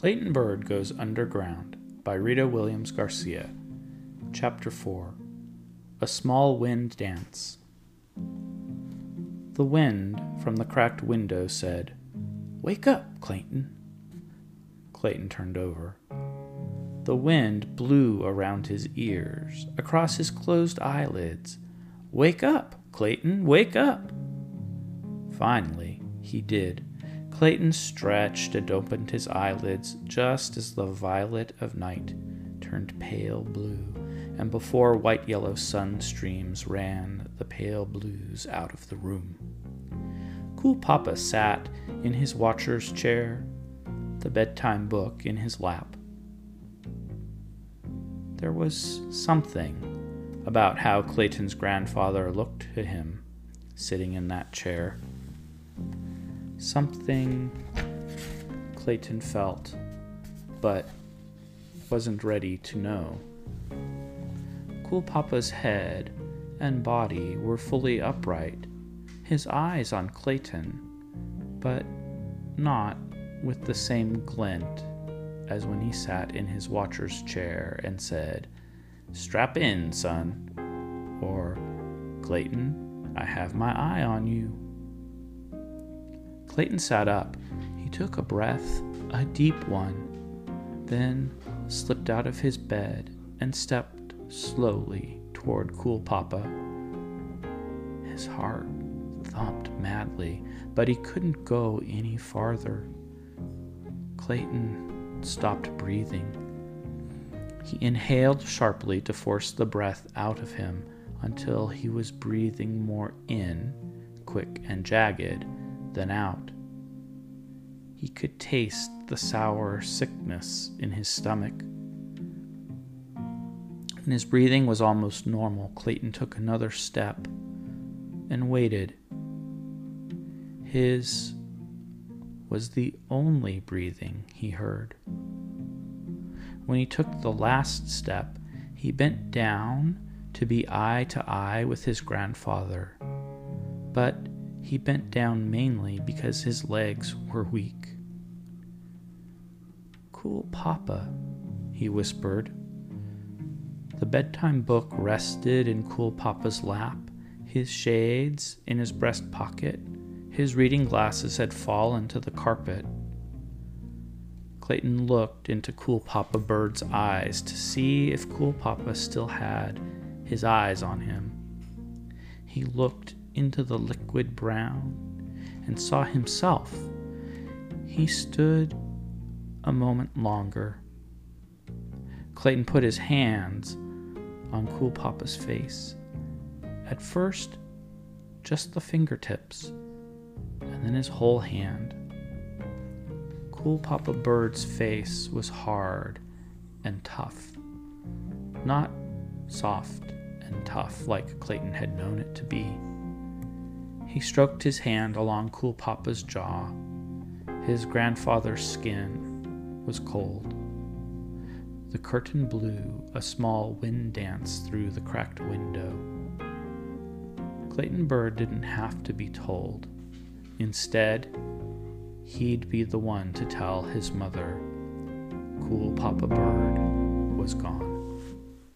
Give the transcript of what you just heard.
Clayton Byrd Goes Underground by Rita Williams Garcia. Chapter 4 A Small Wind Dance. The wind from the cracked window said, Wake up, Clayton. Clayton turned over. The wind blew around his ears, across his closed eyelids. Wake up, Clayton, wake up. Finally, he did. Clayton stretched and opened his eyelids just as the violet of night turned pale blue, and before white yellow sun streams ran the pale blues out of the room. Cool Papa sat in his watcher's chair, the bedtime book in his lap. There was something about how Clayton's grandfather looked to him sitting in that chair. Something Clayton felt, but wasn't ready to know. Cool Papa's head and body were fully upright, his eyes on Clayton, but not with the same glint as when he sat in his watcher's chair and said, Strap in, son, or Clayton, I have my eye on you. Clayton sat up. He took a breath, a deep one, then slipped out of his bed and stepped slowly toward Cool Papa. His heart thumped madly, but he couldn't go any farther. Clayton stopped breathing. He inhaled sharply to force the breath out of him until he was breathing more in, quick and jagged, than out. He could taste the sour sickness in his stomach. When his breathing was almost normal, Clayton took another step and waited. His was the only breathing he heard. When he took the last step, he bent down to be eye to eye with his grandfather. But he bent down mainly because his legs were weak. Cool Papa, he whispered. The bedtime book rested in Cool Papa's lap, his shades in his breast pocket. His reading glasses had fallen to the carpet. Clayton looked into Cool Papa Byrd's eyes to see if Cool Papa still had his eyes on him. He looked into the liquid brown and saw himself. He stood a moment longer. Clayton put his hands on Cool Papa's face. At first, just the fingertips, and then his whole hand. Cool Papa Byrd's face was hard and tough, not soft and tough like Clayton had known it to be. He stroked his hand along Cool Papa's jaw. His grandfather's skin was cold. The curtain blew a small wind dance through the cracked window. Clayton Byrd didn't have to be told. Instead, he'd be the one to tell his mother Cool Papa Byrd was gone.